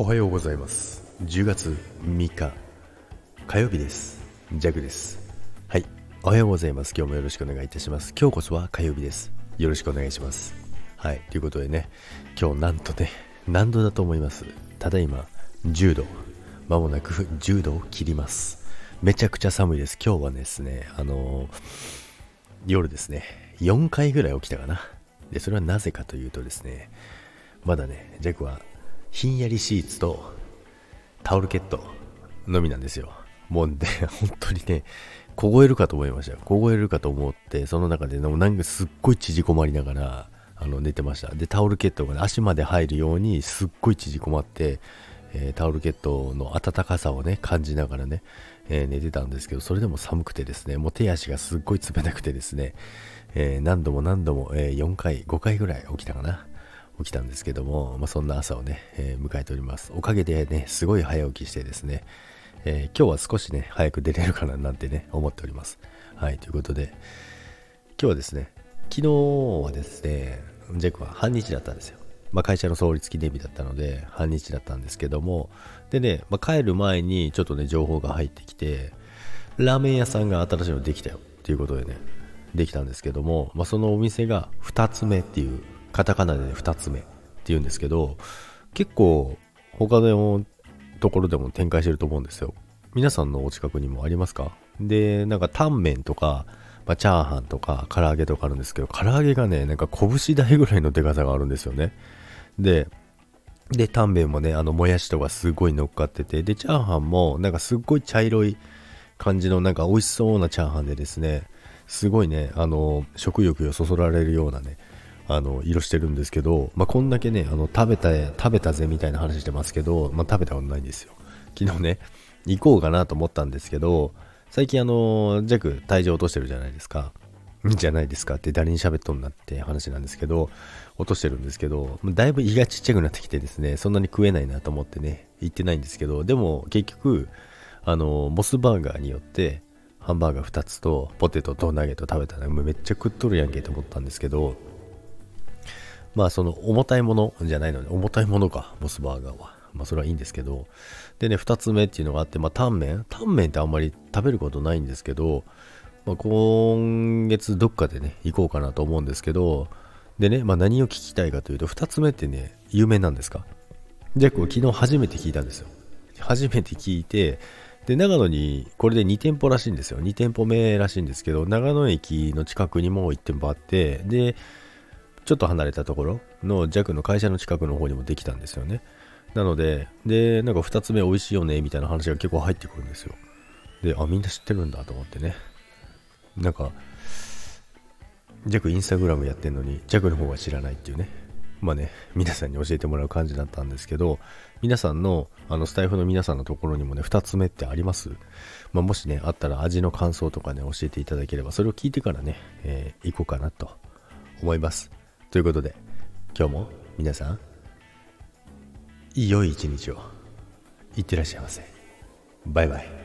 おはようございます。10月3日火曜日です。ジャグです。はい。おはようございます。今日もよろしくお願いいたします。今日こそは火曜日です。よろしくお願いします。はい。ということでね今日なんとね何度だと思います？ただいま10度。まもなく10度を切ります。めちゃくちゃ寒いです。今日はですねあのー、夜ですね。4回ぐらい起きたかな。でそれはなぜかというとですねまだねジャクはひんやりシーツとタオルケットのみなんですよ。もうね、本当にね、凍えるかと思いましたよ。凍えるかと思って、その中でなんかすっごい縮こまりながら、あの寝てました。で、タオルケットが、ね、足まで入るようにすっごい縮こまって、えー、タオルケットの暖かさをね、感じながらね、えー、寝てたんですけど、それでも寒くてですね、もう手足がすっごい冷たくてですね、えー、何度も何度も、え4回、5回ぐらい起きたかな。起きたんですけども、まあ、そんな朝をね、えー、迎えております。おかげでね、すごい早起きしてですね、えー、今日は少しね、早く出れるかななんてね、思っております。はい、ということで、今日はですね、昨日はですね、ジェクは半日だったんですよ。まあ、会社の創立記念日だったので、半日だったんですけども、でね、まあ、帰る前にちょっとね、情報が入ってきて、ラーメン屋さんが新しいのできたよっていうことでね、できたんですけども、まあ、そのお店が2つ目っていうカタカナで2つ目っていうんですけど、結構他のところでも展開してると思うんですよ。皆さんのお近くにもありますか？で、なんかタンメンとか、まあ、チャーハンとか唐揚げとかあるんですけど、唐揚げがね、なんか拳台ぐらいのでかさがあるんですよね。で、で、タンメンもね、あの、もやしとかすごい乗っかってて、で、チャーハンもなんかすっごい茶色い感じのなんか美味しそうなチャーハンでですね、すごいね、あの、食欲をそそられるようなね、あの色してるんですけど、まあ、こんだけねあの食べた食べたぜみたいな話してますけど、まあ、食べたことないんですよ。昨日ね行こうかなと思ったんですけど最近あの弱体重落としてるじゃないですか。じゃないですかって誰に喋っとんなって話なんですけど落としてるんですけどだいぶ胃がちっちゃくなってきてですねそんなに食えないなと思ってね行ってないんですけどでも結局あのモスバーガーによってハンバーガー2つとポテトとナゲット食べたらめっちゃ食っとるやんけと思ったんですけどまあその重たいものじゃないので、重たいものか、モスバーガーは。まあそれはいいんですけど。でね、二つ目っていうのがあって、まあタンメンタンメンってあんまり食べることないんですけど、まあ今月どっかでね、行こうかなと思うんですけど、でね、まあ何を聞きたいかというと、二つ目ってね、有名なんですか？じゃあ昨日初めて聞いたんですよ。初めて聞いて、で、長野にこれで2店舗らしいんですよ。2店舗目らしいんですけど、長野駅の近くにも1店舗あって、で、ちょっと離れたところの弱の会社の近くの方にもできたんですよね。なので、で、なんか2つ目美味しいよね、みたいな話が結構入ってくるんですよ。で、あ、みんな知ってるんだと思ってね。なんか、弱インスタグラムやってんのに、弱の方が知らないっていうね。まあね、皆さんに教えてもらう感じだったんですけど、皆さんの、あの、スタイフの皆さんのところにもね、2つ目ってあります？まあ、もしね、あったら味の感想とかね、教えていただければ、それを聞いてからね、えー、行こうかなと思います。ということで、今日も皆さん、良い一日を。いってらっしゃいませ。バイバイ。